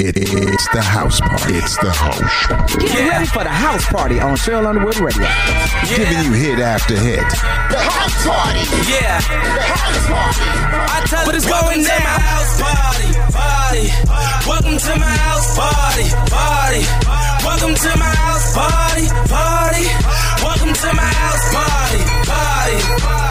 It, it's the house party. It's the house party. Get Yeah. ready for the house party on Cheryl Underwood Radio. Giving you hit after hit. The house party. Yeah, The house party. I tell But it's welcome going to down. my house party, party. Welcome to my house party, party. Welcome to my house party, party. Welcome to my house party, party.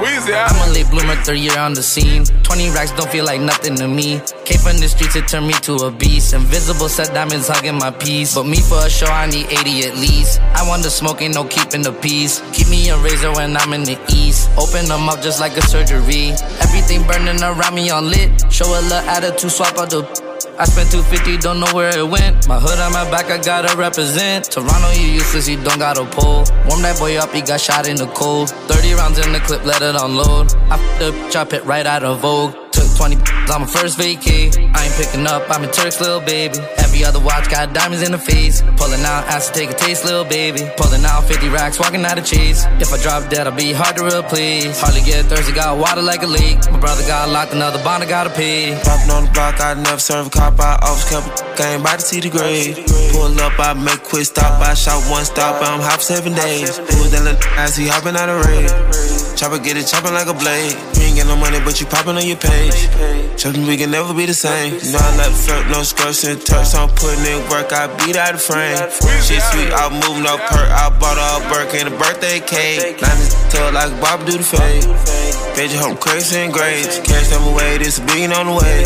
Weezy, I'm a late bloomer, third year on the scene. 20 racks don't feel like nothing to me. Came from the streets, it turned me to a beast. Invisible set diamonds hugging my piece. But me for a show, I need 80 at least. I want the smoke, ain't no keeping the peace. Keep me a razor when I'm in the east. Open them up just like a surgery. Everything burning around me on lit. Show a little attitude, swap out the. I spent 250, don't know where it went. My hood on my back, I gotta represent. Toronto, you useless, you don't got a pole. Warm that boy up, he got shot in the cold. 30 rounds in the clip, let it unload. I f***ed up, chop it right out of Vogue. Took 20 on my first vacay. I ain't picking up, I'm a Turk's little baby. Every other watch got diamonds in the face. Pulling out, asked to take a taste, little baby. Pulling out 50 racks, walking out of cheese. If I drop dead, I'll be hard to replace. Hardly get thirsty, got water like a leak. My brother got locked, another bond I gotta pay. Popping on the block, I never serve a cop. I always kept a game by the see the grave. Pull up, I make quick stop. I shot one stop, I'm hop seven days. Who's that little ass? He hopping out of raid. Chopper get it chopping like a blade. You ain't got no money, but you popping on your page. Something we can never be the same. You know I like flirt, no skirts and turks. I'm putting in work, I beat out the frame. Shit sweet, I move no perk. I bought all Burke and a birthday cake. Nine is tall like Bob do the fade. Page home crazy and grades. Cash them away, this a billion on the way.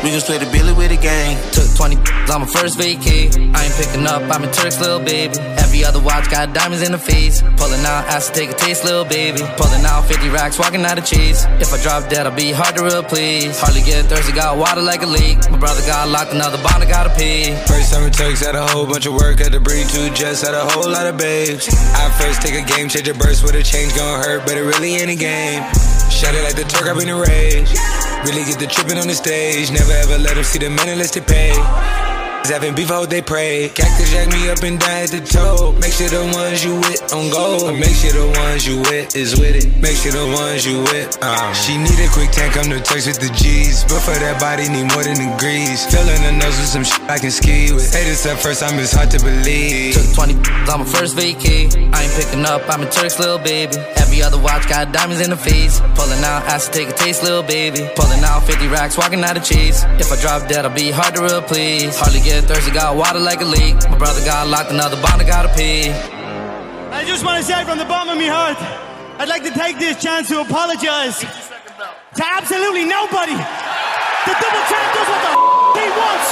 We can split the billy with the gang. Took 20 on my first vacay. I ain't picking up, I'm a Turk's little baby. Every other watch got diamonds in the face. Pulling out, to take a taste, little baby. Pulling out 50 racks, walking out of cheese. If I drop dead, I'll be hard to replace. Hardly get thirsty, got water like a leak. My brother got locked, another I gotta pay. First time it takes had a whole bunch of work, had to bring two jets, had a whole lot of babes. I first take a game, change a burst with a change, gon' hurt, but it really ain't a game. Shut it like the Turk, I've been enraged. Really get the tripping on the stage, never ever let them see the men unless they pay. Having beef, I they pray. Cactus jack me up and down at the toe. Make sure the ones you with on go. Make sure the ones you with is with it. Make sure the ones you with. Um. She need a quick tank, come to text with the G's. But for that body, need more than degrees. Filling the nose with some shit I can ski with. This the first time, it's hard to believe. Took 20 on my first vacay. I ain't picking up, I'm a Turk's little baby. Every other watch got diamonds in the face. Pulling out, asked to take a taste, little baby. Pulling out 50 racks, walking out of cheese. If I drop dead, I'll be hard to replace. Hardly get thirsty, got water like a leak. My brother got locked, another bond I gotta pay. I just want to say from the bottom of my heart, I'd like to take this chance to apologize to absolutely nobody. The double champ does what the f- he wants.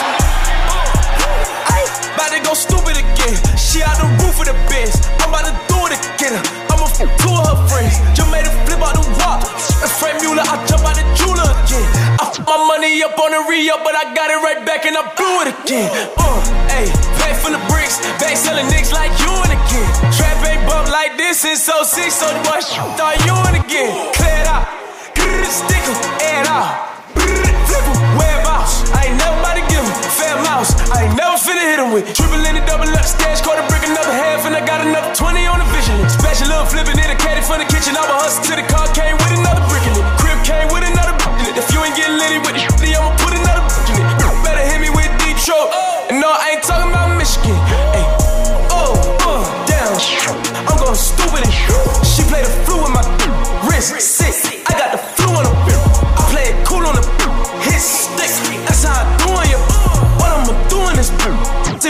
Ay, about to go stupid again. She out the roof of the biz. I'm about to do it again. I'ma f two of her friends. Just made a flip out the walk. And Franck Muller, I jump out the jeweler again. put my money up on the re but I got it right back and I blew it again. Uh, ayy, bag full of bricks. Bag selling nicks like you and again. Trap ain't bump like this since 06, so the boy thought you and again. Clear it out. Stick it out. Flip Fair I ain't never finna hit 'em with. Triple in the double up, stash, quarter brick, another half, and I got another 20 on the vision. Special little flipping in a caddy from the kitchen. I was hustle till the car came with another brick in it. Crib came with another brick in it. If you ain't getting litty with the shitty, I'ma put another brick in it. Better hit me with Detroit. And no, I ain't talking about Michigan. Ay, oh, uh, down. I'm going stupid and she played the flu with my wrist. Sick, I got the flu on the I play it cool on the hit stick. That's how I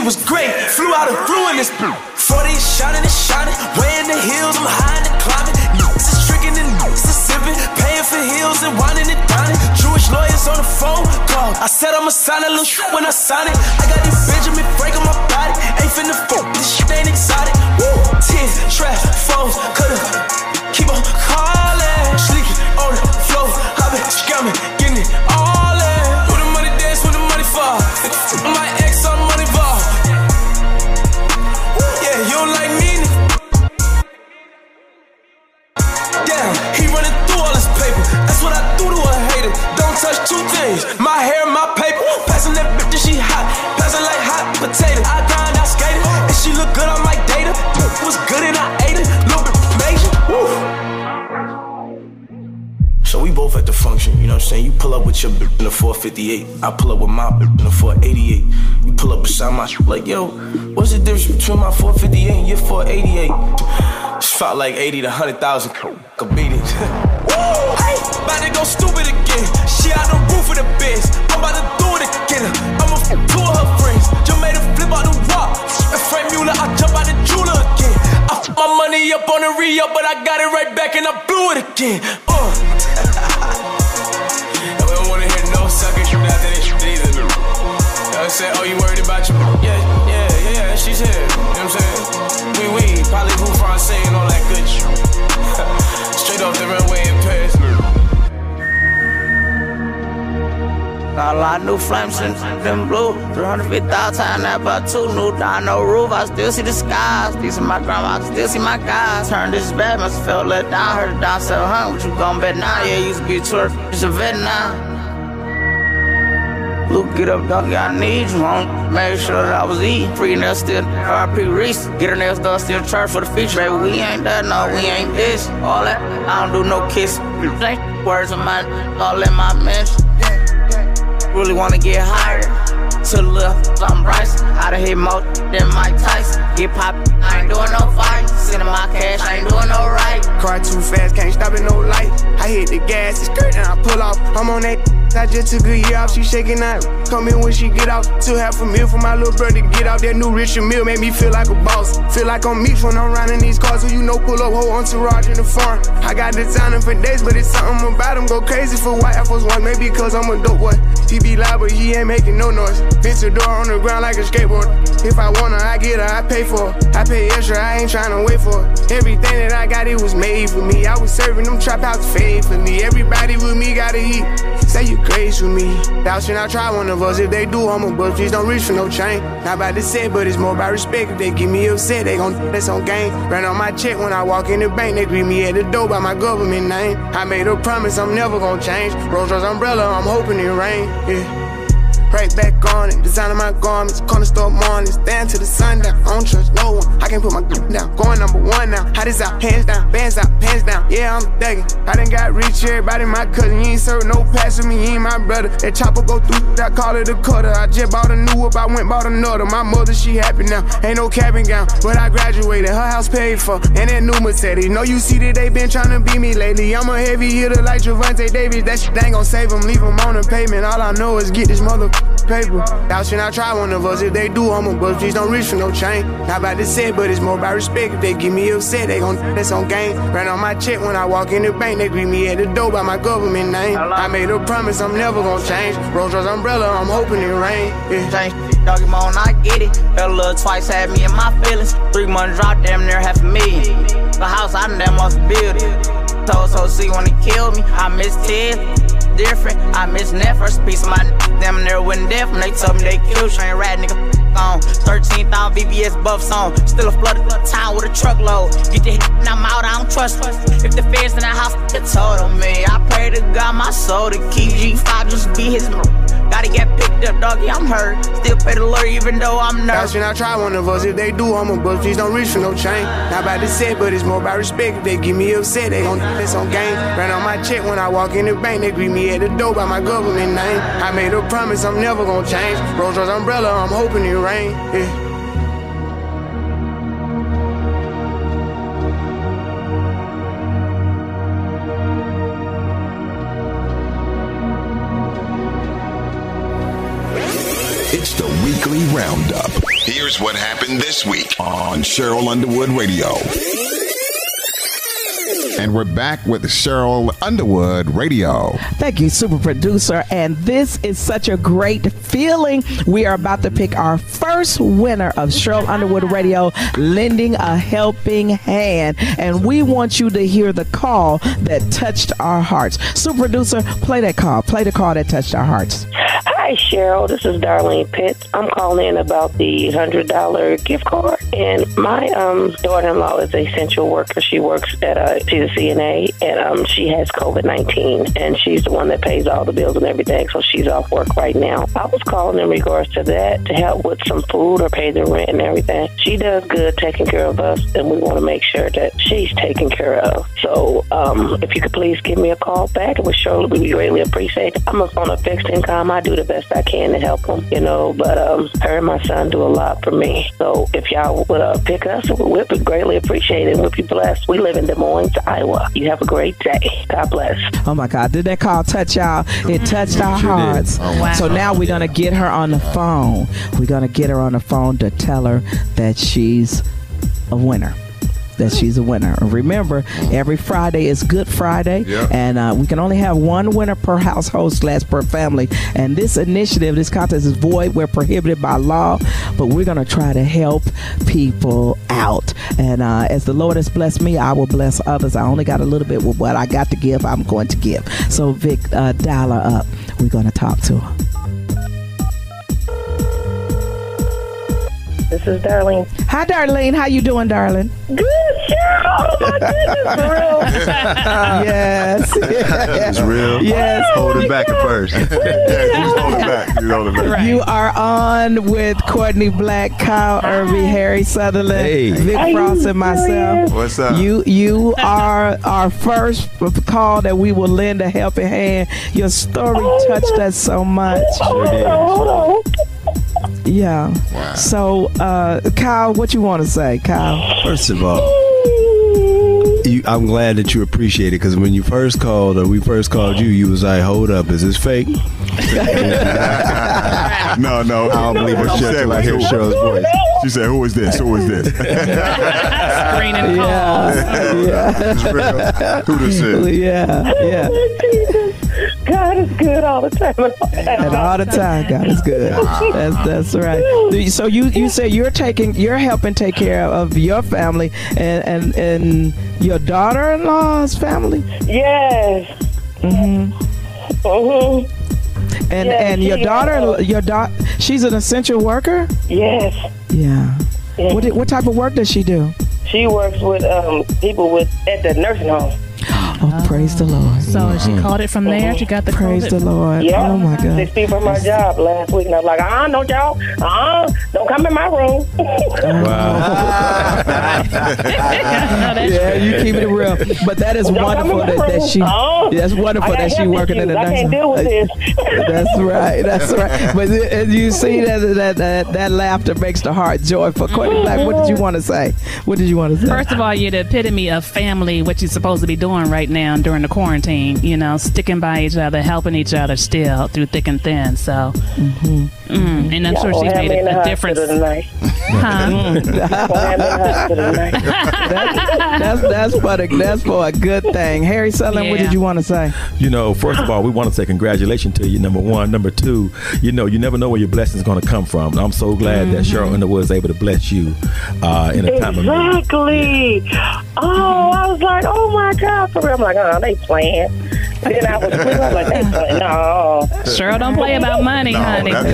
It was great, flew out and flew in this 40 shining and shining, way in the hills, I'm high and climbing. Niggas is tricking and niggas is sipping, paying for heels and whining and dining. Jewish lawyers on the phone call. I said I'ma sign a little shit when I sign it. I got these Benjamin Frank on my body, ain't finna fuck. This shit ain't exotic. Woo, 10 trap phones, could've touch two things my hair, my paper. Passing that bitch, and she hot. Passing like hot potato. I grind, I skate it. She look good, I might date her. Was good and I ate it. Little bit major. Woo. So we both at the function, you know what I'm saying? You pull up with your bitch in the 458. I pull up with my bitch in the 488. You pull up beside my shit, like, yo, what's the difference between my 458 and your 488? It's about like 80 to 100,000. Could beat it. Up, but I got it right back and I blew it again. Uh. and we don't wanna hear no sucker shit after this shit either. You I'm saying? Oh, you worried about your. Got a lot of new flames in them blue. 350,000 time that but two new down no roof. I still see the skies. These are my grandma, I still see my guys. Turned this bad, must felt let down. Heard down 700. What you gon' bet now? Yeah, used to be a tour. It's a vet now. Luke, get up, dog. I need you. I make sure that I was eating. Free nails still. RP Reese. Get her nails done, still charge for the feature. Baby, we ain't that, no, we ain't this. All that. I don't do no kiss. Words of mine, all in my mention. Really wanna get higher. To the left, I'm Bryce. Out of here more than Mike Tyson. Get pop, I ain't doing no fight. Sending my cash, I ain't doing no right. Car too fast, can't stop at no light. I hit the gas, it's skirt, and I pull off. I'm on that. I just took a year off, she shaking that. Come in when she get out. Two half a meal for my little brother to get out. That new Richard Mille made me feel like a boss. Feel like I'm Meech when I'm riding these cars. So you know, pull up, whole entourage in the farm. I got designing for days, but it's something about him. Go crazy for white Air Force One, maybe cause I'm a dope boy. He be loud, but he ain't making no noise. Bitch, the door on the ground like a skateboard. If I want her, I get her, I pay for her. I pay extra, I ain't trying to wait for her. Everything that I got, it was made for me. I was serving them trap house faithfully. Everybody with me gotta eat. Say you crazy with me. Thou should not try one of us. If they do, I'm a bust. Please don't reach for no chain. Not about to say, but it's more about respect. If they give me upset, they gon' that's on game. Ran on my check when I walk in the bank. They greet me at the door by my government name. I made a promise I'm never gon' change. Rolls Royce umbrella, I'm hoping it rain. Yeah. Right back on it, designing my garments, corner store mornings, stand to the sundown. I don't trust no one, I can't put my down. Going number one now, how this out, hands down, bands out, pants down. Yeah, I'm thugging. I done got rich, everybody my cousin. You ain't serve no pass with me, you ain't my brother. That chopper go through, I call it a cutter. I just bought a new whip, I went bought another. My mother, she happy now, ain't no cabin gown, but I graduated, her house paid for, and that new Mercedes. Know you see that they been trying to beat me lately. I'm a heavy hitter like Gervonta Davis, that shit ain't gon' save him, leave him on the pavement. All I know is get this mother paper. Thou should not try one of us. If they do, I'ma bust. Please don't reach for no chain. Not about to say, but it's more about respect. If they give me upset, they gon' that's on game. Ran on my check when I walk in the bank. They greet me at the door by my government name. I made a promise I'm never gon' change. Rolls Royce umbrella, I'm hoping it rain. Yeah. Change doggy moan, I get it. Fell little twice, had me in my feelings. Three months drop, damn near half a million. The house, I damn off build it. Told so see when he killed me, I miss Ted. Different, I miss that first piece of my damn near went deaf when they told me they killed train rat nigga on 13,000 VBS buffs on. Still a flooded town with a truckload. Get the hit, and I'm out, I don't trust. If the feds in the house, they told on me. I pray to God my soul to keep G5 just be his. Gotta get picked up, doggy, I'm hurt. Still pay the lawyer even though I'm nervous. should not try one of us. If they do, I'm a bust. Please don't reach for no chain. Not about to say, but it's more about respect. If they give me upset, they gon' that's on game. Ran on my check when I walk in the bank. They greet me at the door by my government name. I made a promise I'm never gon' change. Rolls Royce umbrella, I'm hoping it rain. Yeah. Roundup. Here's what happened this week on Cheryl Underwood Radio. And we're back with Cheryl Underwood Radio. Thank you, super producer. And this is such a great feeling. We are about to pick our first winner of Cheryl Underwood Radio, lending a helping hand. And we want you to hear the call that touched our hearts. Super producer, play that call. Play the call that touched our hearts. Hi, Cheryl. This is Darlene Pitts. I'm calling in about the $100 gift card. And my um, daughter-in-law is a essential worker. She works at a, she's a CNA, and um, she has COVID-19, and she's the one that pays all the bills and everything, so she's off work right now. I was calling in regards to that to help with some food or pay the rent and everything. She does good taking care of us, and we want to make sure that she's taken care of. So um, if you could please give me a call back, it would surely be greatly appreciated. I'm on a fixed income. I do the best I can to help them, you know, but um, her and my son do a lot for me. So if y'all would uh, pick us, we'd be greatly appreciated. We'd be blessed. We live in Des Moines, Iowa. You have a great day. God bless. Oh my God, did that call touch y'all? It touched our Sure hearts. Oh, wow. So now we're gonna get her on the phone. We're gonna get her on the phone to tell her that she's a winner. That she's a winner. Remember, every Friday is Good Friday, Yeah. and uh, we can only have one winner per household slash per family. And this initiative, this contest is void. We're prohibited by law, but we're gonna try to help people out. And uh, as the Lord has blessed me, I will bless others. I only got a little bit with what I got to give. I'm going to give. So Vic, uh, dial her up. We're gonna talk to her. This is Darlene. Hi, Darlene. How you doing, darling? Good, Cheryl. Oh, my goodness, for real. yes. It's real. Yes. Hold it oh, back at first. yeah, just hold it back. Just hold it back. You are on with Courtney Black, Kyle Irby, Harry Sutherland, Hey. Vic Are you Frost, and myself. What's up? You you are our first call that we will lend a helping hand. Your story oh, touched us so much. Hold on, hold on. Yeah. So, uh, Kyle, what you want to say, Kyle? First of all, you, I'm glad that you appreciate it because when you first called or we first called you, you was like, "Hold up, is this fake?" no, no, I don't believe what she said. I hear Cheryl's voice. She said, "Who is this? Who is this?" Screening yeah. It's real. Who this is? Yeah. Yeah. God is good all the time. And all the time, God is good. That's that's right. So you you say you're taking you're helping take care of your family and and and your daughter-in-law's family. Yes. Mhm. Mhm. And Yes, and your daughter your daughter she's an essential worker. Yes. Yeah. Yes. What what type of work does she do? She works with um, people with at the nursing home. Oh, praise the Lord. So she called it from there. She got the Praise COVID. the Lord. Yeah. Oh my God. Six people from my job last week, and I was like, uh, no, y'all, uh, don't come in my room. yeah, you keep it real. But that is Don't wonderful that, that she. Oh, that's wonderful that she health working in the I nursing can't deal with this. That's right. That's right. But it- and you see that that that, that laughter makes the heart joyful. Courtney Black, what did you want to say? What did you want to say? First of all, you're the epitome of family, what you're supposed to be doing right now during the quarantine. You know, sticking by each other, helping each other still through thick and thin. So, mm, and I'm Y'all sure gonna she's made me in the a, a difference. tonight. Huh? Gonna have me in the hospital tonight. that's that's for the, that's for a good thing. Harry Sutherland, what did you want to say? You know, first of all, we want to say congratulations to you. Number one, number two, you know, you never know where your blessing is going to come from. I'm so glad that Cheryl Underwood was able to bless you uh, in a time of need. Exactly. Oh, I was like, oh my God, for real. I'm like, oh, they playing. Then I was, I was like, they playing. No. Cheryl don't play about money, honey. And,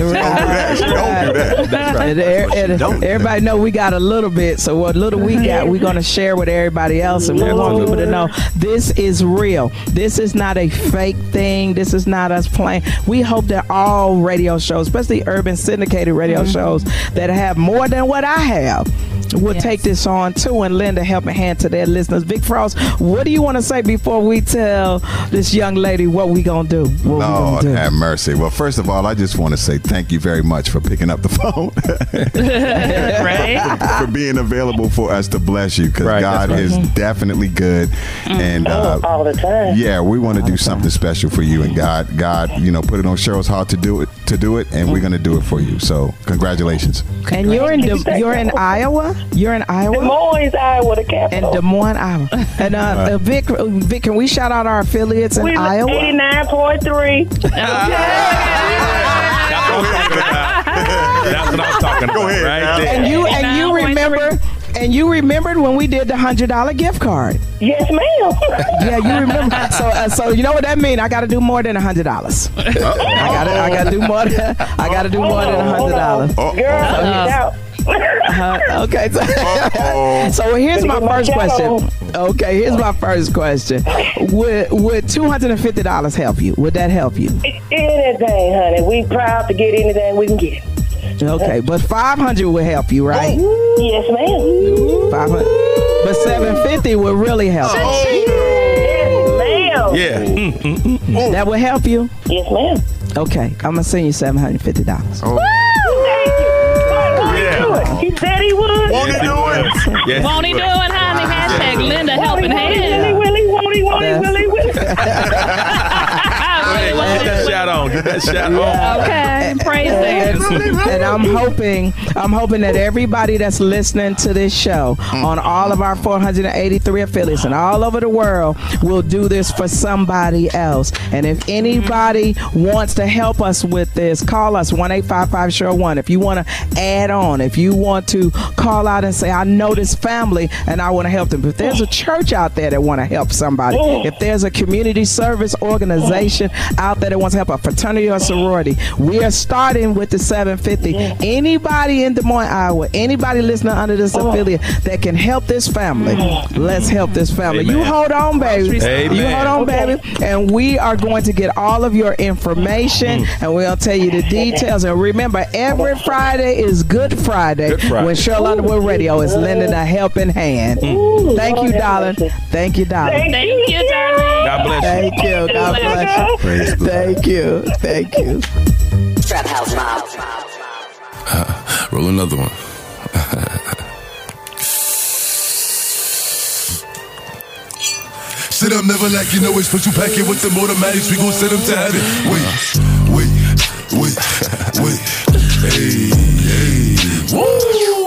er- and everybody know we got a little bit, so what little we got, we're gonna share with everybody else, and we want people to know this is real. This is not a fake thing. This is not us playing. We hope that all radio shows, especially urban syndicated radio mm-hmm. shows, that have more than what I have. Will take this on too and lend a helping hand to their listeners. Big Frost, what do you want to say before we tell this young lady what we gonna do? What we Lord gonna do? have mercy. Well, first of all, I just want to say thank you very much for picking up the phone. right? for being available for us to bless you because Right, God that's is definitely good. And uh, all the time. yeah, we want to do something special for you. And God, God, you know, put it on Cheryl's heart to do it, to do it, and we're going to do it for you. So congratulations. And you're in Des- you're in Iowa. You're in Iowa. Des Iowa. Moines, Iowa, the In capital. Des Moines, Iowa. And uh, uh, Vic, Vic, can we shout out our affiliates in we Iowa? 89.3. That's what I'm talking about. That's what I'm talking about. Go ahead, right there. And you and you remember and you remembered when we did the hundred dollar gift card. Yes, ma'am. Yeah, you remember. So, uh, so you know what that means? I got to do more than a hundred dollars. I got to, I got to do more. Than, I got to do more than a hundred dollars. Girl, get out. Uh, okay, so, so here's my first question. Okay, here's my first question. Would would two hundred and fifty dollars help you? Would that help you? Anything, honey. We proud to get anything we can get. Okay, but five hundred would help you, right? Yes, ma'am. Five hundred, but seven fifty would really help. Yes, ma'am. Yeah. Mm, mm, mm, mm. That would help you. Yes, ma'am. Okay, I'm gonna send you seven hundred fifty dollars. Woo! Won't he do it? Yes, Won't he do it, honey? Hashtag Linda helping Willy, hand. Willy, Willy, Willy, Willy, Willy. Hey, get that shot on. Get that shot on. Okay, praise and, them. and I'm hoping, I'm hoping that everybody that's listening to this show mm. on all of our 483 affiliates and all over the world will do this for somebody else. And if anybody wants to help us with this, call us one eight five five Cheryl One. If you want to add on, if you want to call out and say, I know this family and I want to help them. If there's a church out there that want to help somebody, oh. if there's a community service organization out there that wants to help a fraternity or sorority, we are starting with the 750. Anybody in Des Moines, Iowa, anybody listening under this affiliate that can help this family, let's help this family. You hold on, baby. Amen. You hold on, baby. And we are going to get all of your information mm-hmm. and we'll tell you the details. And remember, every Friday is Good Friday, Good Friday. when Cheryl Underwood Radio is lending a helping hand. Mm. Thank you, darling. Thank you, darling. Thank you, darling. God bless you. Thank you. God bless you. Praise the Lord. Thank you. Thank you. Trap House Mob. Uh, roll another one. Sit up, never like you know it's put you back in with the automatics. We gon' send them to heaven. Wait, wait, wait, wait. Hey, hey, woo!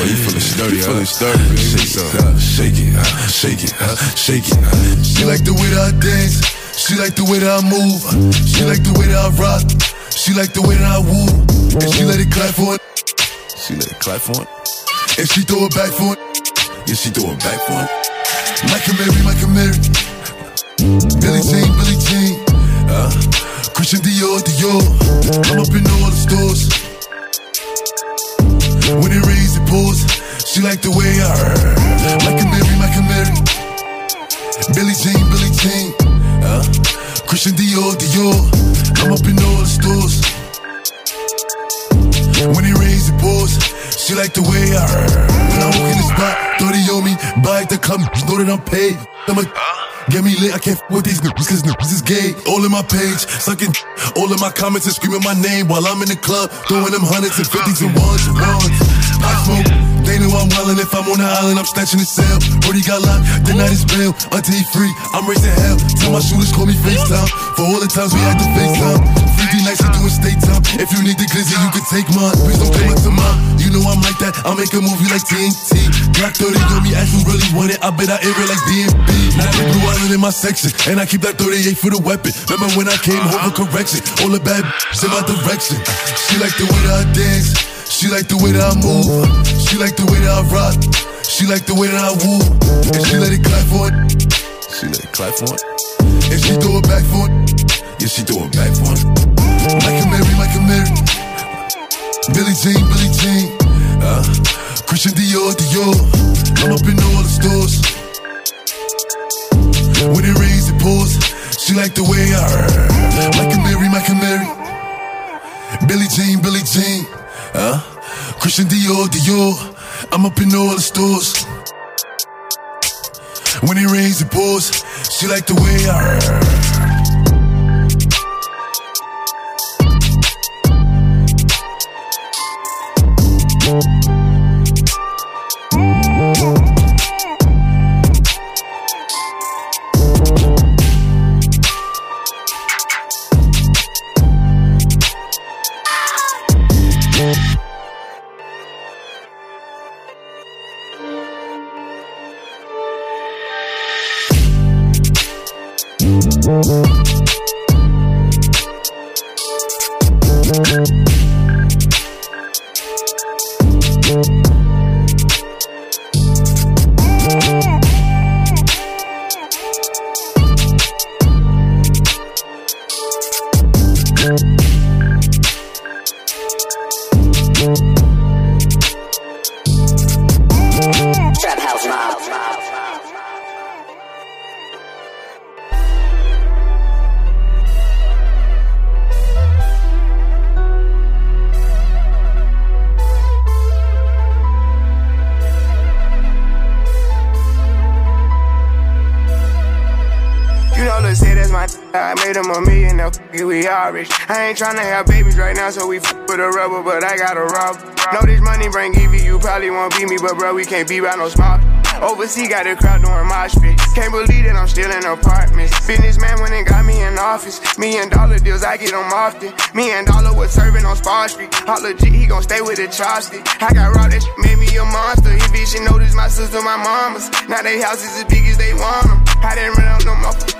Oh, you feeling sturdy, you feeling sturdy, baby. Shake it, uh, shake it, uh, shake it, uh, shake it. uh. She like the way that I dance. She like the way that I move. She like the way that I rock. She like the way that I woo. And she let it clap for it. She let it clap for it. And she throw it back for it. Yeah, she throw it back for it. Michael Mary, Michael Mary. Billie Jean, Billie Jean. Uh, Christian Dior, Dior. I'm up in all the stores. When it rains, it pours. She like the way I Michael Mary, Michael Mary. Billie Jean, Billie Jean. Uh, Christian Dior, Dior. I'm up in all the stores. When it rains, it pours. She like the way I When I walk in the spot, 30 on me. Buy the club, know that I'm paid. I'm a Get me lit, I can't f with these niggas, cause niggas is gay. All in my page, sucking all in my comments and screaming my name while I'm in the club, throwing them hundreds and fifties and ones and ones. I smoke, they know I'm wildin'. If I'm on the island, I'm snatching the cell. Brody got locked, the night is bail. Until he free, I'm raising hell. Tell my shooters call me FaceTime. For all the times we had to FaceTime. 50 nights we doing state time. If you need the glizzy, you can take mine. Please don't come up to mine. You know I'm like that. I'll make a movie like TNT. Black 30 on me, ask who really want it. I bet I air it like DMB. Now the blue in my section. And I keep that 38 for the weapon. Remember when I came home for correction? All the bad in my direction. She like the way that I dance. She like the way that I move. She like the way that I rock. She like the way that I woo. And she let it clap for it. She let it clap for it. And she throw it back for it. Yeah, she throw it back for it. Michael Mary, Michael Mary. Billie Jean, Billie Jean. Uh, Christian Dior, Dior. I'm up in all the stores. When it rains, it pours. She like the way I Michael Mary, Michael Mary. Billie Jean, Billie Jean. Uh, Christian Dior, Dior. I'm up in all the stores. When it rains, it pours. She like the way I Trap we all rich. I ain't tryna have babies right now, so we f with a rubber, but I got a rob. Know this money bring Evie, you probably won't beat me, but bro, we can't be by no small. Overseas got a crowd doing mosh pit. Can't believe that I'm still in apartments. Businessman went and got me in office. Me and Dollar deals, I get them often. Me and Dollar was serving on Spar Street. All legit, he gon' stay with the chopstick. I got raw, that made me a monster. He bitch, she noticed my sister, my mamas. Now they houses as big as they want them. I didn't run out no more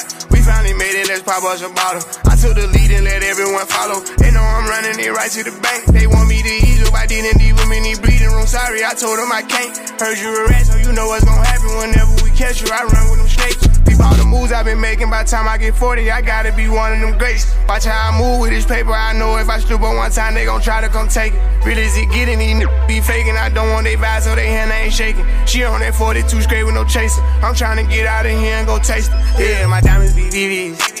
We finally made it, let's pop us a bottle. I took the lead and let everyone follow. They know I'm running it right to the bank. They want me to ease up, I didn't them in the bleeding room. Sorry, I told them I can't. Heard you a rat, so you know what's gonna happen whenever we catch you. I run with them snakes. Peep all the moves I've been making. By time I get 40, I gotta be one of them greats. Watch how I move with this paper. I know if I stoop on one time, they gon' try to come take it. Really, is it getting these niggas be faking? I don't want they vibe, so they hand ain't shaking. She on that 42 straight with no chaser. I'm trying to get out of here and go taste it. Yeah, my diamonds be VVs.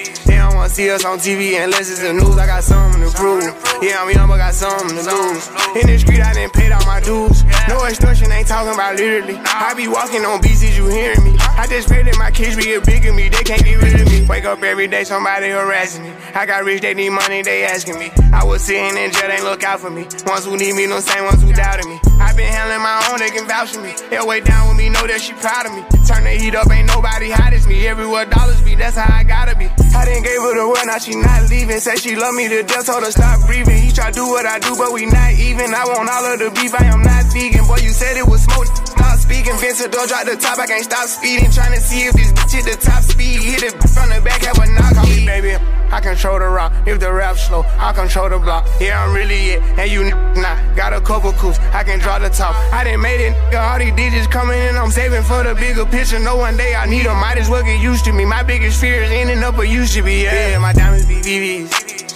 See us on TV unless it's the news. I got something to prove. Yeah, I'm young, but got something to lose. In the street, I didn't pay all my dues. No extortion, ain't talking about literally. I be walking on is you hearing me? I just pray that my kids be a bigger me. They can't get rid of me. Wake up every day, somebody harassing me. I got rich, they need money, they asking me. I was sitting in jail, they look out for me. Ones who need me, no same ones who doubted me. I been handling my own, they can vouch for me. They'll down with me, know that she proud of me. Turn the heat up, ain't nobody hot as me. Everywhere dollars be, that's how I gotta be. I didn't gave her the word, now she not leaving. Said she love me to death, told her stop breathing. He try do what I do, but we not even. I want all of the beef, I am not vegan. Boy, you said it was smoke. Stop speaking, Vincent, don't drop the top. I can't stop speeding. Trying to see if this bitch hit the top speed. Hit it from the back, have a knock on me, baby. I control the rock. If the rap slow, I control the block. Yeah, I'm really it, and you n- not. Got a couple coups, I can draw the top. I done made it, all these digits coming in. I'm saving for the bigger picture. No one day I need them. Might as well get used to me. My biggest fear is ending up where used to be. Yeah, my diamonds be VVs.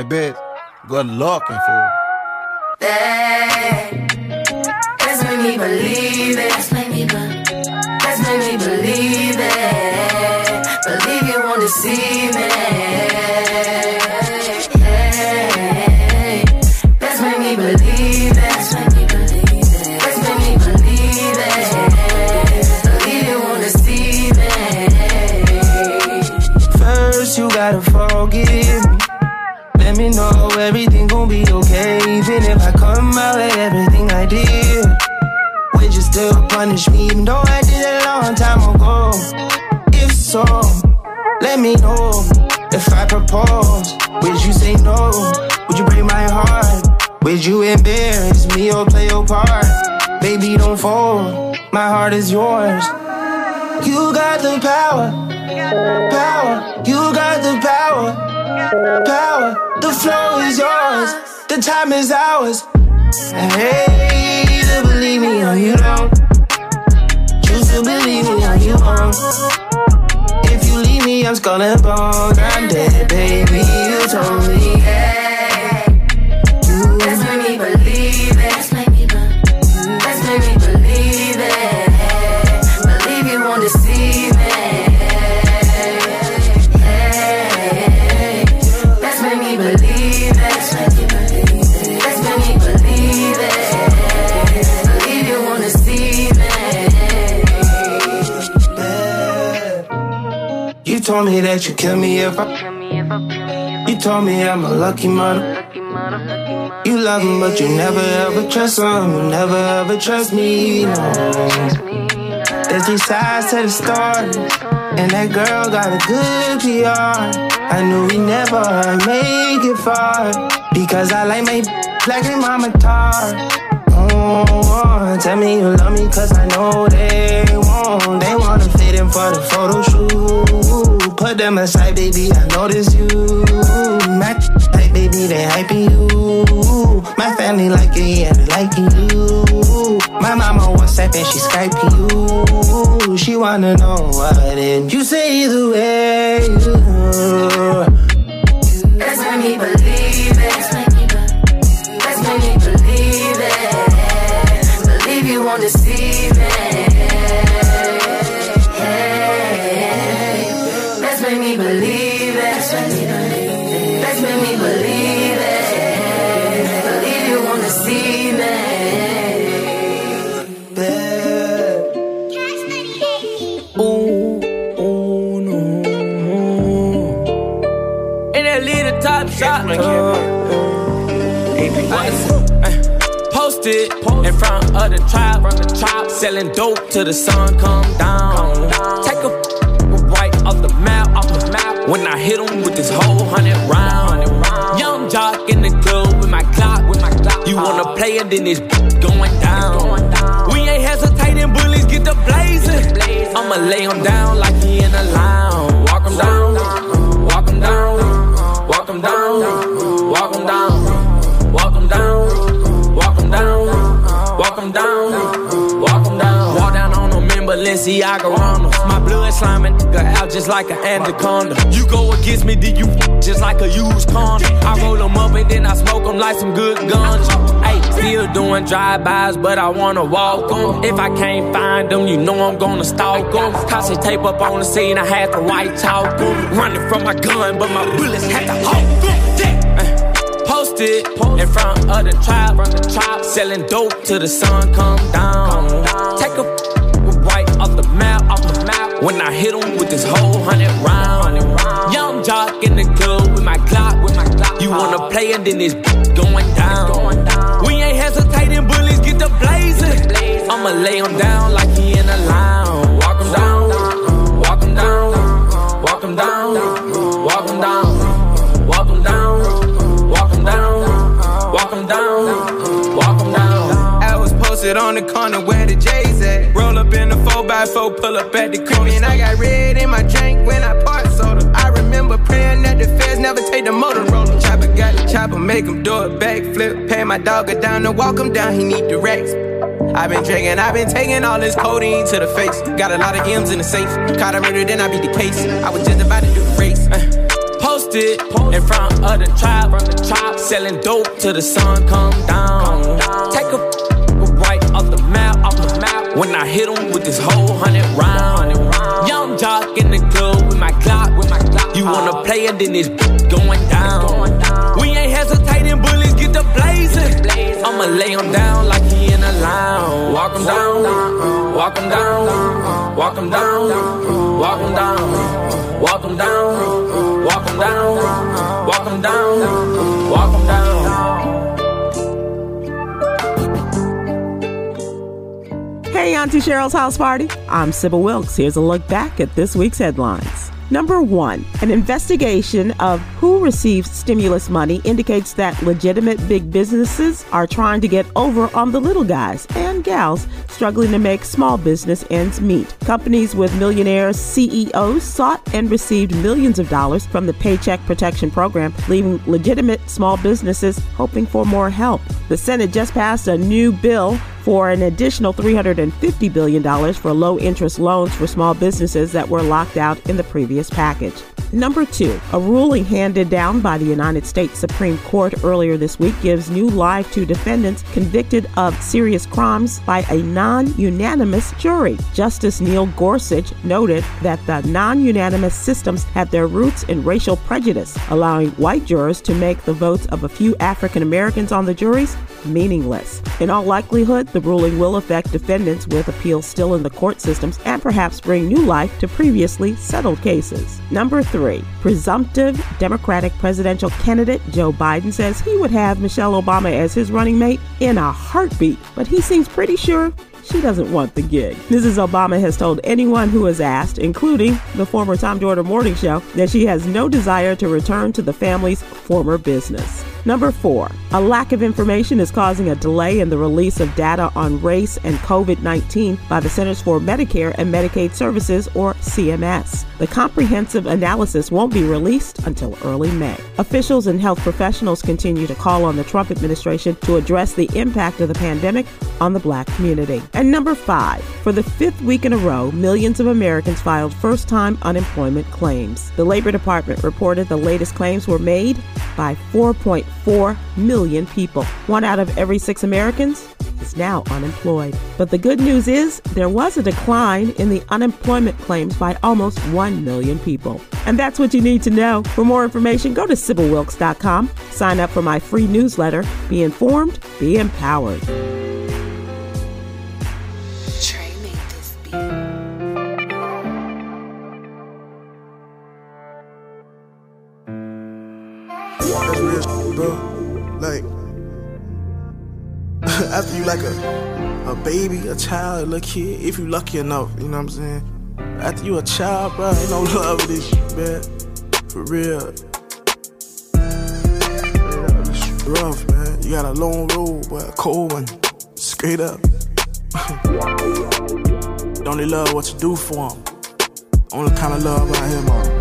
Hey, bitch, good looking fool. Hey, let's me believe it. Believe. Let's me believe it. Believe you won't deceive me. Know everything gon' be okay. Even if I come out like everything I did, would you still punish me? Even though I did it a long time ago. If so, let me know. If I propose, would you say no? Would you break my heart? Would you embarrass me or play your part? Baby, don't fold. My heart is yours. You got the power, power. You got the power power. The flow is yours, the time is ours. I hate to believe me or you don't. Choose to believe down. If you leave me, I'm skull and bones. I'm dead, baby. You told me. You told me that you'd kill me if I. You told me I'm a lucky mother. You love him, but you never ever trust him. You never ever trust me. No. There's three sides to the story, and that girl got a good PR. I knew we never make it far because I like my black and mama tar. Oh, tell me you love me cause I know they won't. They wanna fit in for the photo shoot. Put them aside, baby, I notice you. My like, baby, they hyping you. My family like it, yeah, they liking you. My mama WhatsApp and she Skyping you. She wanna know what did you say either way. Let's make me believe in front of the tribe, selling dope till the sun come down. Take a right off the map, off the map. When I hit him with this whole hundred round. Young jock in the club with my clock, with my clock. You wanna play it, then it's going down. We ain't hesitating, bullies get the blazing. I'ma lay him down like Balenciaga Ronalds. My blood sliming nigga out just like an anaconda. You go against me, then you just like a used condom. I roll them up and then I smoke them like some good guns. Hey, still doing drive-bys, but I wanna walk them. If I can't find them, you know I'm gonna stalk them. Cause tape up on the scene, I had to white talk. Running from my gun, but my bullets had to hold them. Posted in front of the tribe, selling dope till the sun come down. Take a When I hit him with this whole hundred round. Young jock in the club with my clock, with my. You wanna play and then it's going down. We ain't hesitating, bullies get the blazing. I'ma lay him down like he in a lounge. Walk him down, walk him down, walk him down, walk him down, walk down, walk down, down. I was posted on the corner where the J's at. Roll up in the 4x4, pull up at the crib. And I got red in my drink when I part soda. I remember praying that the feds never take the Motorola. Chopper got the chopper, make him do a backflip. Pay my dog a down to walk him down, he need the racks. I've been drinking, I've been taking all this codeine to the face. Got a lot of M's in the safe. Caught a murder, then I beat the case. I was just about to do the race. Uh. Posted in front of the tribe, selling dope till the sun come down. Take a When I hit him with this whole hundred round. Young jock in the club with my clock. You wanna play it, then it's going down. We ain't hesitating, bullies get the blazing. I'ma lay him down like he in a lounge. Walk him down, walk him down, walk him down, walk him down, walk him down. Walk him down, walk him down, walk him down. Hey, Auntie Cheryl's House Party. I'm Sybil Wilkes. Here's a look back at this week's headlines. Number one, an investigation of who receives stimulus money indicates that legitimate big businesses are trying to get over on the little guys and gals struggling to make small business ends meet. Companies with millionaire CEOs sought and received millions of dollars from the Paycheck Protection Program, leaving legitimate small businesses hoping for more help. The Senate just passed a new bill for an additional $350 billion for low interest loans for small businesses that were locked out in the previous package. Number two, a ruling handed down by the United States Supreme Court earlier this week gives new life to defendants convicted of serious crimes by a non unanimous jury. Justice Neil Gorsuch noted that the non unanimous systems have their roots in racial prejudice, allowing white jurors to make the votes of a few African Americans on the juries meaningless. In all likelihood, the ruling will affect defendants with appeals still in the court systems and perhaps bring new life to previously settled cases. Number three, presumptive Democratic presidential candidate Joe Biden says he would have Michelle Obama as his running mate in a heartbeat, but he seems pretty sure she doesn't want the gig. Mrs. Obama has told anyone who has asked, including the former Tom Joyner Morning Show, that she has no desire to return to the family's former business. Number four, a lack of information is causing a delay in the release of data on race and COVID 19 by the Centers for Medicare and Medicaid Services, or CMS. The comprehensive analysis won't be released until early May. Officials and health professionals continue to call on the Trump administration to address the impact of the pandemic on the black community. And number five, for the fifth week in a row, millions of Americans filed first time unemployment claims. The Labor Department reported the latest claims were made by 4.4 million people. One out of every six Americans is now unemployed. But the good news is there was a decline in the unemployment claims by almost 1 million people. And that's what you need to know. For more information, go to SybilWilkes.com. Sign up for my free newsletter. Be informed, be empowered. Bro. Like, after you like a a baby, a child, a little kid, if you lucky enough, you know what I'm saying. After you a child, bro, ain't no love in this shit, man. For real. It's rough, man. You got a long road, but a cold one. Straight up. the only love what you do for them. Only kind of love I hear, man.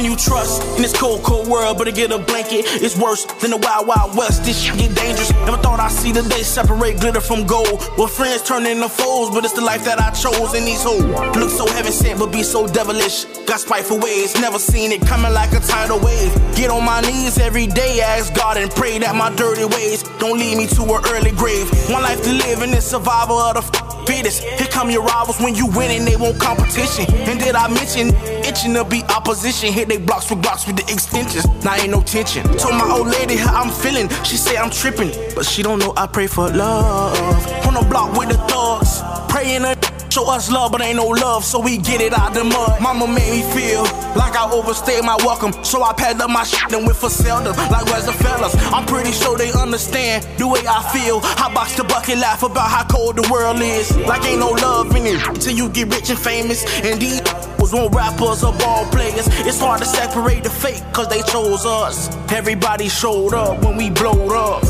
Can you trust in this cold, cold world? But to get a blanket it's worse than the wild, wild west. This shit get dangerous. Never thought I'd see the day separate glitter from gold. Well, friends turn into foes, but it's the life that I chose in these hoes. Look so heaven sent, but be so devilish. Got spiteful ways, never seen it coming like a tidal wave. Get on my knees every day, ask God and pray that my dirty ways don't lead me to an early grave. One life to live in this survival of the f- fittest. Here come your rivals when you winning, they want competition. And did I mention itching to be opposition? Hit they blocks with blocks with the extensions. Now ain't no tension. Told my old lady how I'm feeling. She say I'm tripping, but she don't know I pray for love. On the block with the thugs, praying her. Show us love, but ain't no love, so we get it out the mud. Mama made me feel like I overstayed my welcome, so I packed up my shit and went for seldom. Like where's the fellas? I'm pretty sure they understand the way I feel. I box the bucket, laugh about how cold the world is. Like ain't no love in it until you get rich and famous. And these was one rappers or ball players. It's hard to separate the fake, cause they chose us. Everybody showed up when we blowed up.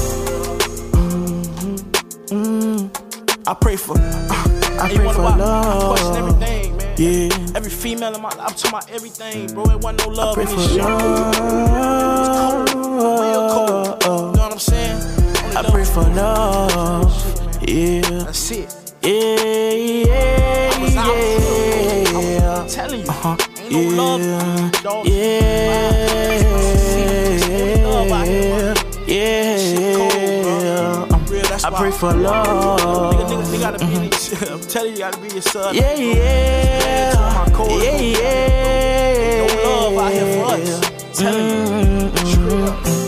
Mm-hmm. Mm-hmm. I pray for. Uh, I pray for love. question everything, man. Yeah. Every female in my life, I'm talking about everything, bro. It wasn't no love pray in for this shit. It was cold, real cold. You know what I'm saying? Only I pray for love. Yeah. That's it. Yeah, yeah, I was out. yeah. Telling you, Uh-huh. ain't no love, dog. Yeah. I pray for love. Nigga, nigga, nigga gotta be mm-hmm. this. I'm telling you, you gotta be your son. Yeah, yeah. Yeah, yeah. No love out here for us. Mm-hmm. Telling you. Straight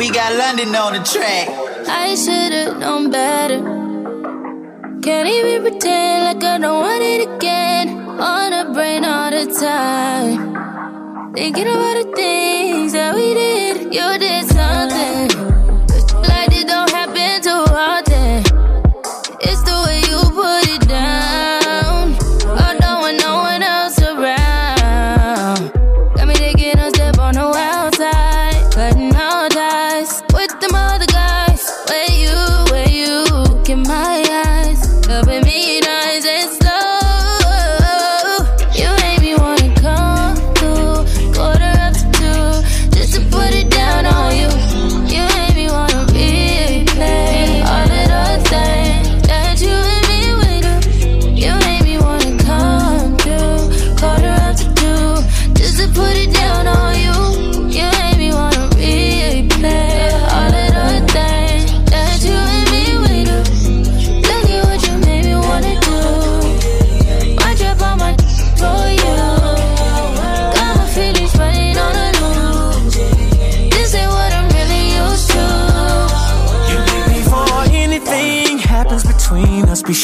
We got London on the track. I should've known better. Can't even pretend like I don't want it again. On the brain all the time. Thinking about the things that we did.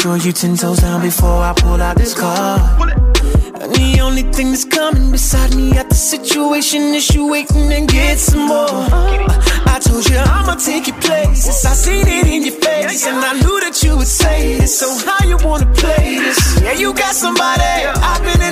Sure you ten toes down before I pull out this car. And the only thing that's coming beside me at the situation is you waiting and get some more. I told you I'ma take your places. I seen it in your face, and I knew that you would say this. So how you wanna play this? Yeah, you got somebody. I've been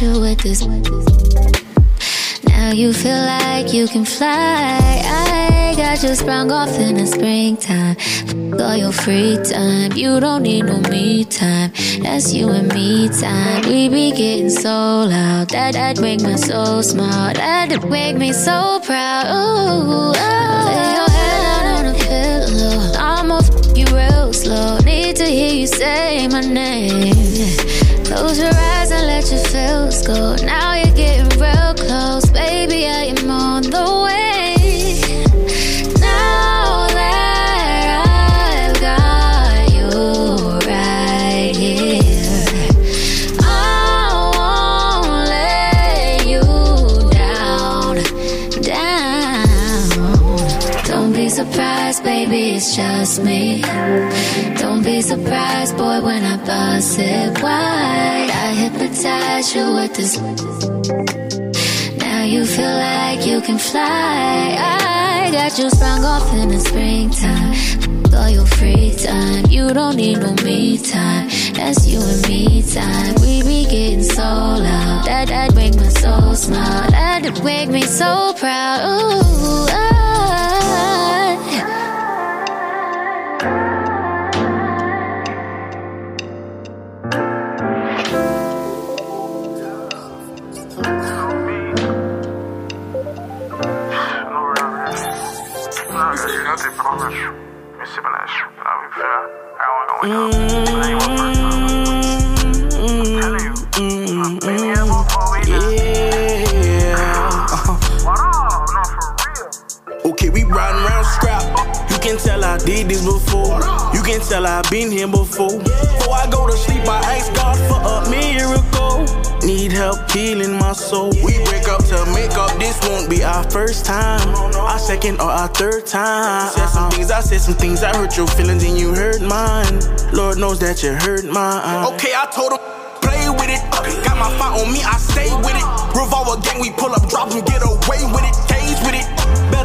you with this. Now you feel like you can fly. I got you sprung off in the springtime. All your free time. You don't need no me time. That's you and me time. We be getting so loud. That that make my soul smile. That make me so proud. Ooh, oh. Lay your head out on a pillow. I'ma f- you real slow. Need to hear you say my name. Close your eyes let your feels go. Now you're getting real close, baby. I am on the way. Now that I've got you right here, I won't let you down, down. Don't be surprised, baby, it's just me. Don't surprised, boy, when I bust it wide. I hypnotize you with this. Now you feel like you can fly. I got you sprung off in the springtime. All your free time. You don't need no me time. That's you and me time. We be getting so loud. That that make my soul smile. That make me so proud. Ooh, I, Mm, okay, we riding around scrap. You can tell I did this before. You can tell I've been here before. Before I go to sleep, I ask God for a miracle. Need help healing my soul. We break up to make up. This won't be our first time, our second or our third time. Said some uh-uh. things, I said some things. I hurt your feelings and you hurt mine. Lord knows that you hurt mine. Okay, I told him play with it. Got my fight on me, I stay with it. Revolver gang, we pull up, drop and get away with it. Cage with it.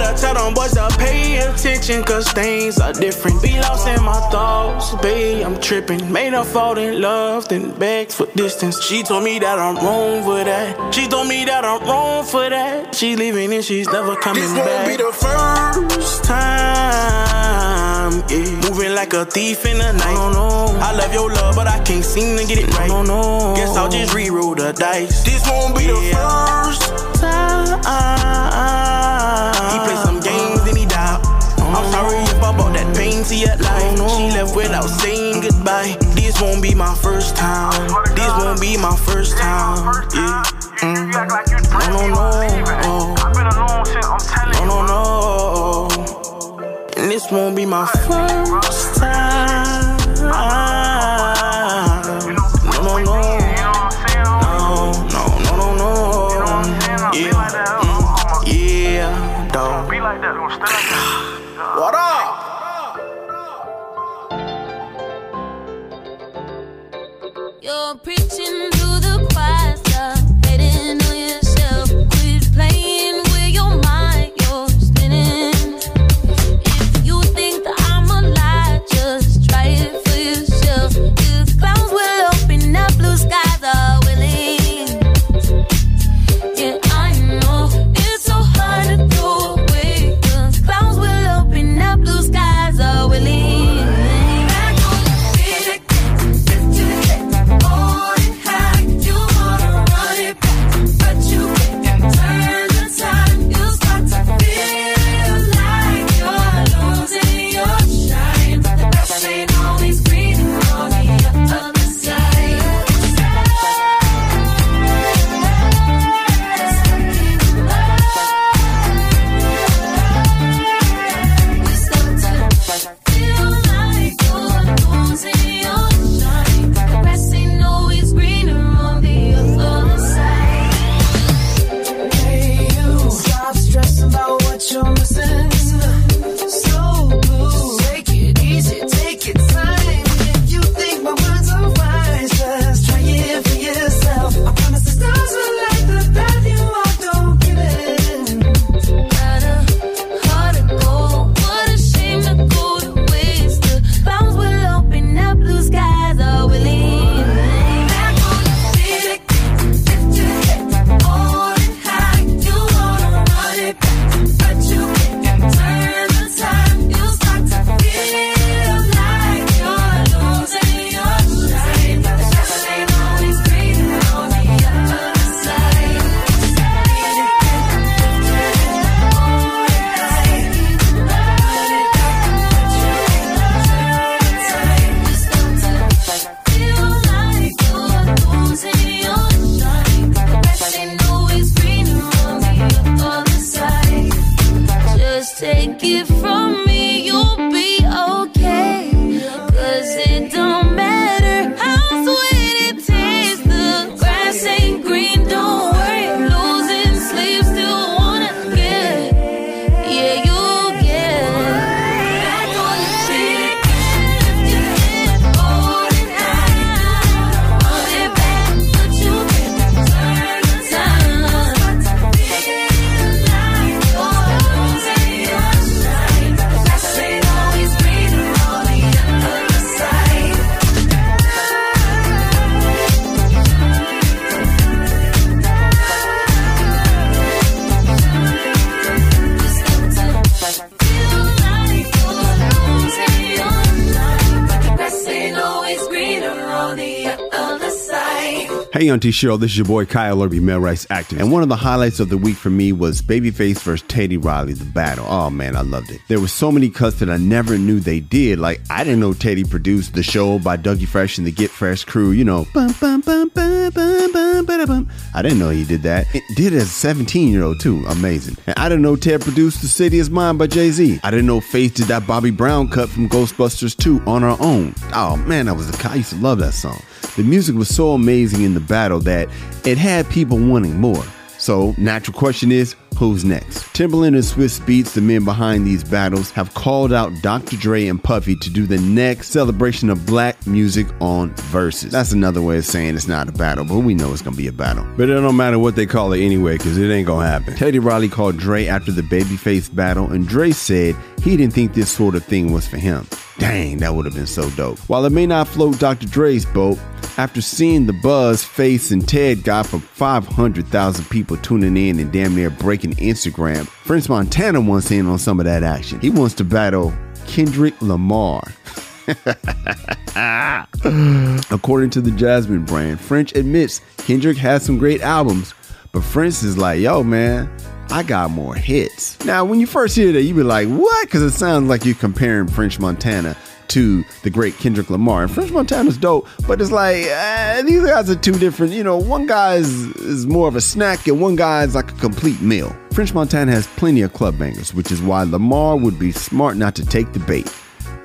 Better tell them boys to pay attention, cause things are different. Be lost in my thoughts, babe, I'm tripping. Made her fall in love, then begged for distance. She told me that I'm wrong for that. She told me that I'm wrong for that. She leaving and she's never coming This back. won't be the first time. Yeah. Moving like a thief in the night. No, no. I love your love, but I can't seem to get it right. No, no. Guess I'll just reroll the dice. This won't be the first time. He played some games, then he died. I'm sorry if I brought that pain to your life. She left without saying goodbye. This won't be my first time. This won't be my first time. Yeah. Mm. No, no, no. No, no, no. And this won't be my first time. Auntie Cheryl, this is your boy Kyle Irby, male rights activist. And one of the highlights of the week for me was Babyface versus Teddy Riley, the battle. Oh man, I loved it. There were so many cuts that I never knew they did. Like, I didn't know Teddy produced the show by Dougie Fresh and the Get Fresh crew, you know. Bum, bum, bum. I didn't know he did that. It did as a 17 year old, too. Amazing. And I didn't know Ted produced The City Is Mine by Jay Z. I didn't know Face did that Bobby Brown cut from Ghostbusters 2 on her own. Oh man, that was a, I used to love that song. The music was so amazing in the battle that it had people wanting more. So, natural question is, Who's next? Timbaland and Swizz Beatz, the men behind these battles, have called out Dr. Dre and Puffy to do the next celebration of black music on Verzuz. That's another way of saying it's not a battle, but we know it's gonna be a battle. But it don't matter what they call it anyway, because it ain't gonna happen. Teddy Riley called Dre after the Babyface battle, and Dre said he didn't think this sort of thing was for him. Dang, that would have been so dope. While it may not float Dr. Dre's boat, after seeing the buzz Face and Ted got from 500,000 people tuning in and damn near breaking Instagram, French Montana wants in on some of that action. He wants to battle Kendrick Lamar. According to the Jasmine brand, French admits Kendrick has some great albums, but French is like, yo, man, I got more hits. Now, when you first hear that, you be like, what? Because it sounds like you're comparing French Montana to the great Kendrick Lamar. And French Montana's dope, but it's like uh, these guys are two different. You know, one guy is, is more of a snack, and one guy is like a complete meal. French Montana has plenty of club bangers, which is why Lamar would be smart not to take the bait.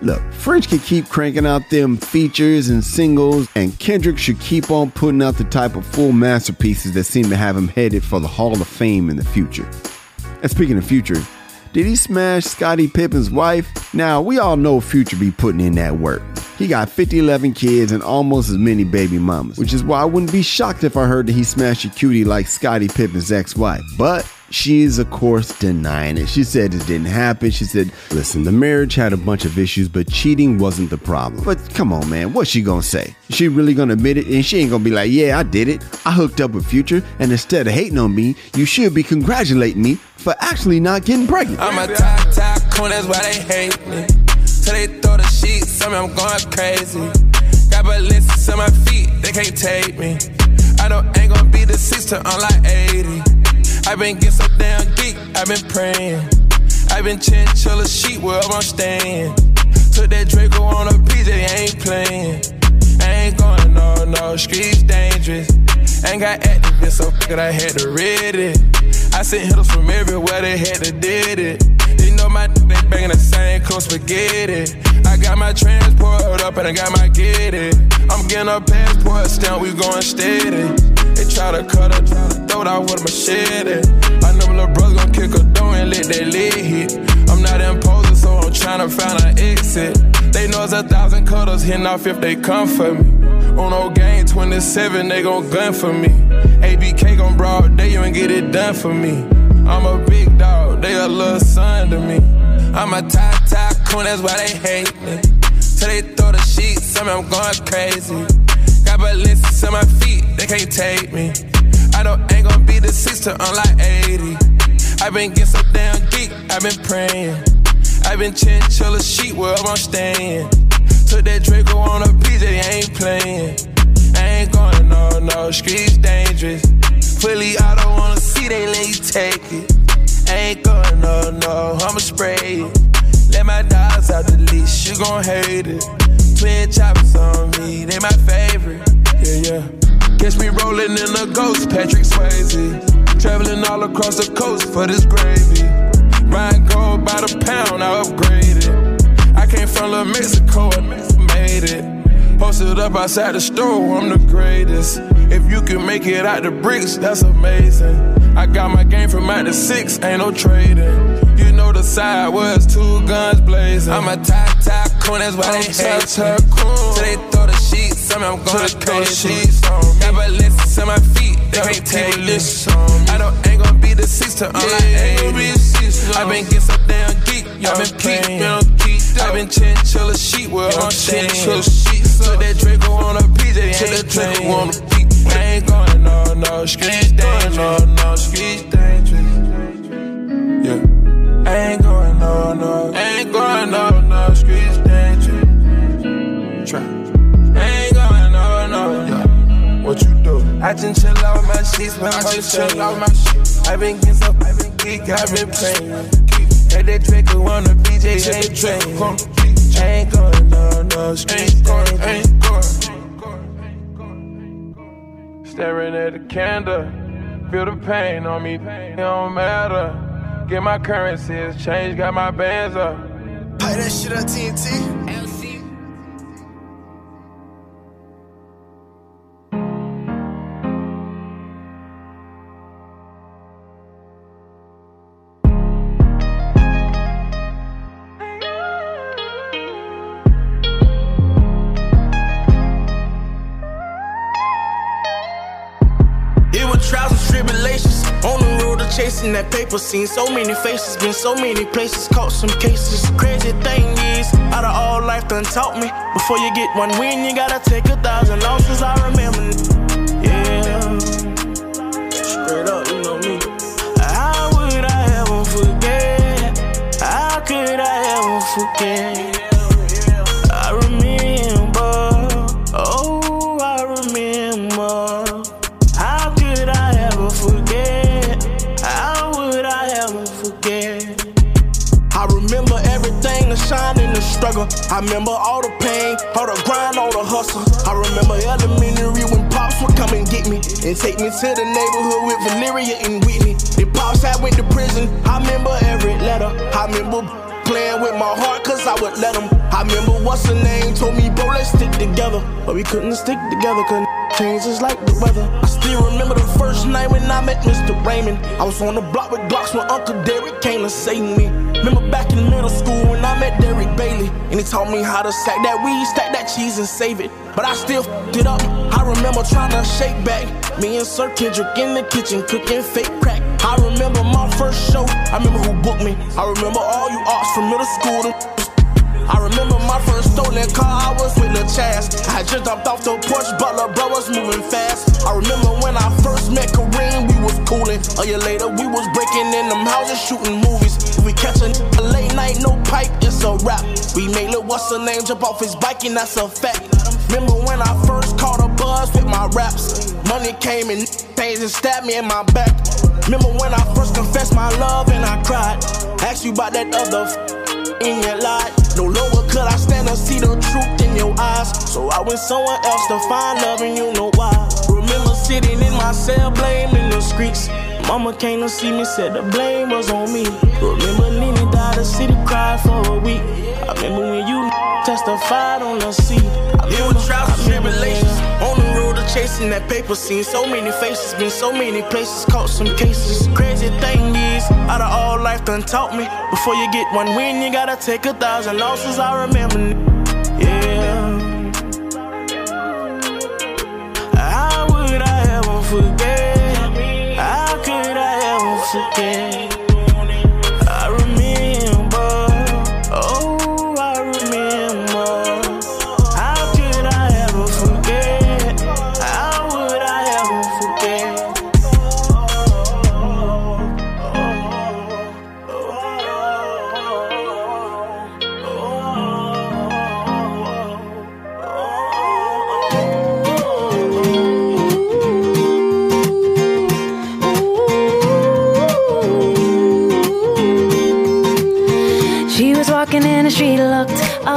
Look, French can keep cranking out them features and singles, and Kendrick should keep on putting out the type of full masterpieces that seem to have him headed for the Hall of Fame in the future. And speaking of future, did he smash Scottie Pippen's wife? Now, we all know Future be putting in that work. He got 50, 11 kids and almost as many baby mamas, which is why I wouldn't be shocked if I heard that he smashed a cutie like Scottie Pippen's ex wife. But she is, of course, denying it. She said it didn't happen. She said, listen, the marriage had a bunch of issues, but cheating wasn't the problem. But come on, man, what's she gonna say? She really gonna admit it? And she ain't gonna be like, yeah, I did it. I hooked up with Future, and instead of hating on me, you should be congratulating me for actually not getting pregnant. I'm a top, top that's why they hate me. Till they throw the sheets, tell me I'm going crazy. Got ballistics on my feet, they can't take me. I don't ain't gonna be the sister, unlike 80. i been getting so damn geek, i been praying. i been chinchilla sheet wherever I'm staying. Took that Draco on a PJ, ain't playing. I ain't going no, no, streets dangerous. Ain't got activists, so fuck it, I had to read it. I sent hitters from everywhere, they had to did it. Know my they banging the same close spaghetti. I got my transport up and I got my get it. I'm getting a passport stamp, we going steady. They try to cut her, throw it out with a machete. I know my little brother gon' kick a door and let that lid hit. I'm not imposing, so I'm trying to find an exit. They know it's a thousand cutters hitting off if they come for me. On no game 27, they gon' gun for me. ABK gon' broad day, you ain't get it done for me. I'm a big dog, they a little son to me. I'm a top, top coon, that's why they hate me. Till they throw the sheets, tell me I'm going crazy. Got ballistics on my feet, they can't take me. I know ain't gonna be the sister, unlike 80. i been getting so damn geek, i been praying. i been chinchilla sheet where I'm staying. Took that Draco on a PJ, ain't playing. I ain't going no, no, streets dangerous. Fully, I don't wanna see they let you take it. I ain't going no, no, I'ma spray it. Let my dogs out the leash, you gon' hate it. Twin choppers on me, they my favorite. Yeah, yeah. Catch me rolling in a ghost, Patrick Swayze. Traveling all across the coast for this gravy. Ryan gold by the pound, I upgraded. I came from La Mexico and made it. Posted up outside the store, I'm the greatest. If you can make it out the bricks, that's amazing. I got my game from out the six, ain't no trading. You know the side was two guns blazing. I'm a top top coon, that's why they hate top So they throw the sheets, tell me I'm going crazy. Got ballistics on my feet, they can't take this. I don't ain't gonna be the sister, I'm like 80. I been getting so damn geek, I been peeping. I've been chinchilla sheet where I'm staying. Took that Draco on a PJ, Took that Draco on a PJ. I ain't going no, no, street dangerous. No, no, street dangerous. Yeah. I ain't going no, no. I ain't going no, no, street dangerous. Try. I ain't going no, no. Yeah. What you do? I just chill out my sheets, man. I just chill out my sheets. I been getting so, I been geek, I been playing. Had that Draco on the BJ, ain't train. Ain't going no, no, street going, ain't going. Staring at the candle, feel the pain on me, it don't matter. Get my currencies change, got my bands up. Pay that shit on TNT. Chasing that paper, seen so many faces, been so many places, caught some cases. Crazy thing is, out of all life done taught me. Before you get one win, you gotta take a thousand losses. I remember, yeah. Straight up, you know me. How would I ever forget? How could I ever forget? I remember all the pain, all the grind, all the hustle. I remember elementary when pops would come and get me and take me to the neighborhood with Valeria and Whitney. If pops had went to prison, I remember every letter. I remember playing with my heart cause I would let him. I remember what's her name told me, bro, let's stick together. But we couldn't stick together change just like the weather. I still remember the first night when I met Mr. Raymond. I was on the block with Glocks when Uncle Derek came to save me. Remember back in middle school when I met Derek Bailey. And he taught me how to sack that weed, stack that cheese and save it. But I still f***ed it up. I remember trying to shake back. Me and Sir Kendrick in the kitchen cooking fake crack. I remember my first show. I remember who booked me. I remember all you arts from middle school. to I remember my first stolen car, I was with Lil Chaz. I just jumped off the porch, Butler bro was moving fast. I remember when I first met Kareem, we was coolin'. A year later, we was breaking in them houses, shooting movies. We catch a late night, no pipe, it's a rap. We made Lil What's her name jump off his bike, and that's a fact. Remember when I first caught a buzz with my raps? Money came and things and stabbed me in my back. Remember when I first confessed my love and I cried? Asked you about that other f- in your life. No longer could I stand to see the truth your eyes. So I went somewhere else to find love, and you know why. Remember sitting in my cell, blaming the streets. Mama came to see me, said the blame was on me. Remember Nene died, the city cried for a week. I remember when you testified on the seat. I remember trials and tribulations on the road to chasing that paper. Seen so many faces, been so many places, caught some cases. Crazy thing is, out of all life done taught me. Before you get one win, you gotta take a thousand losses. I remember, forget? How could I ever forget?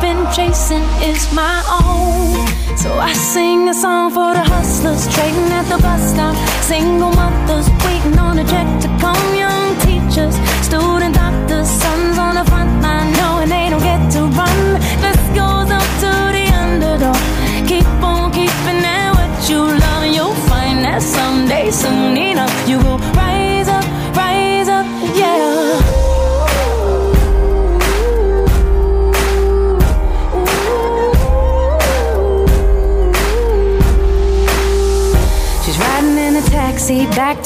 Been chasing is my own. So I sing a song for the hustlers trading at the bus stop. Single mothers waiting on a check to come. Young teachers, student doctors, sons on the front line knowing they don't get to run. This goes up to the underdog. Keep on keeping at what you love, you'll find that someday, soon enough, you will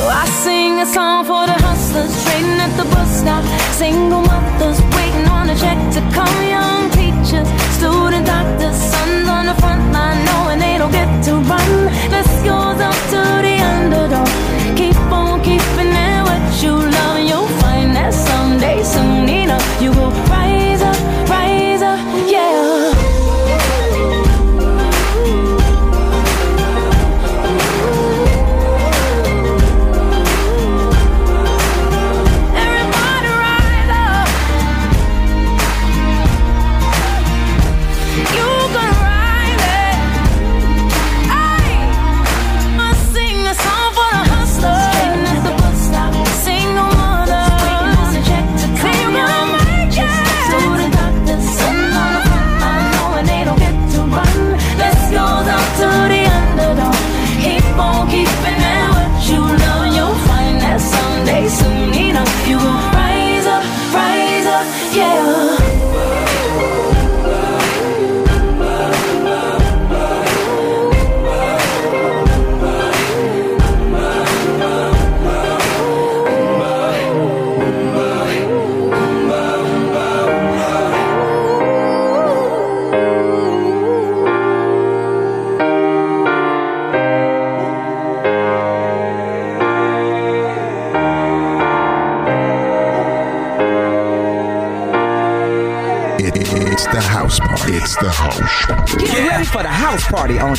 So I sing a song for the hustlers trading at the bus stop. Single mothers waiting on a check to come. Young teachers, student doctors, sons on the front line knowing they don't get to run. This goes up to the underdog. Keep on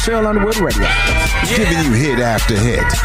Cheryl Underwood Radio. Giving you hit after hit.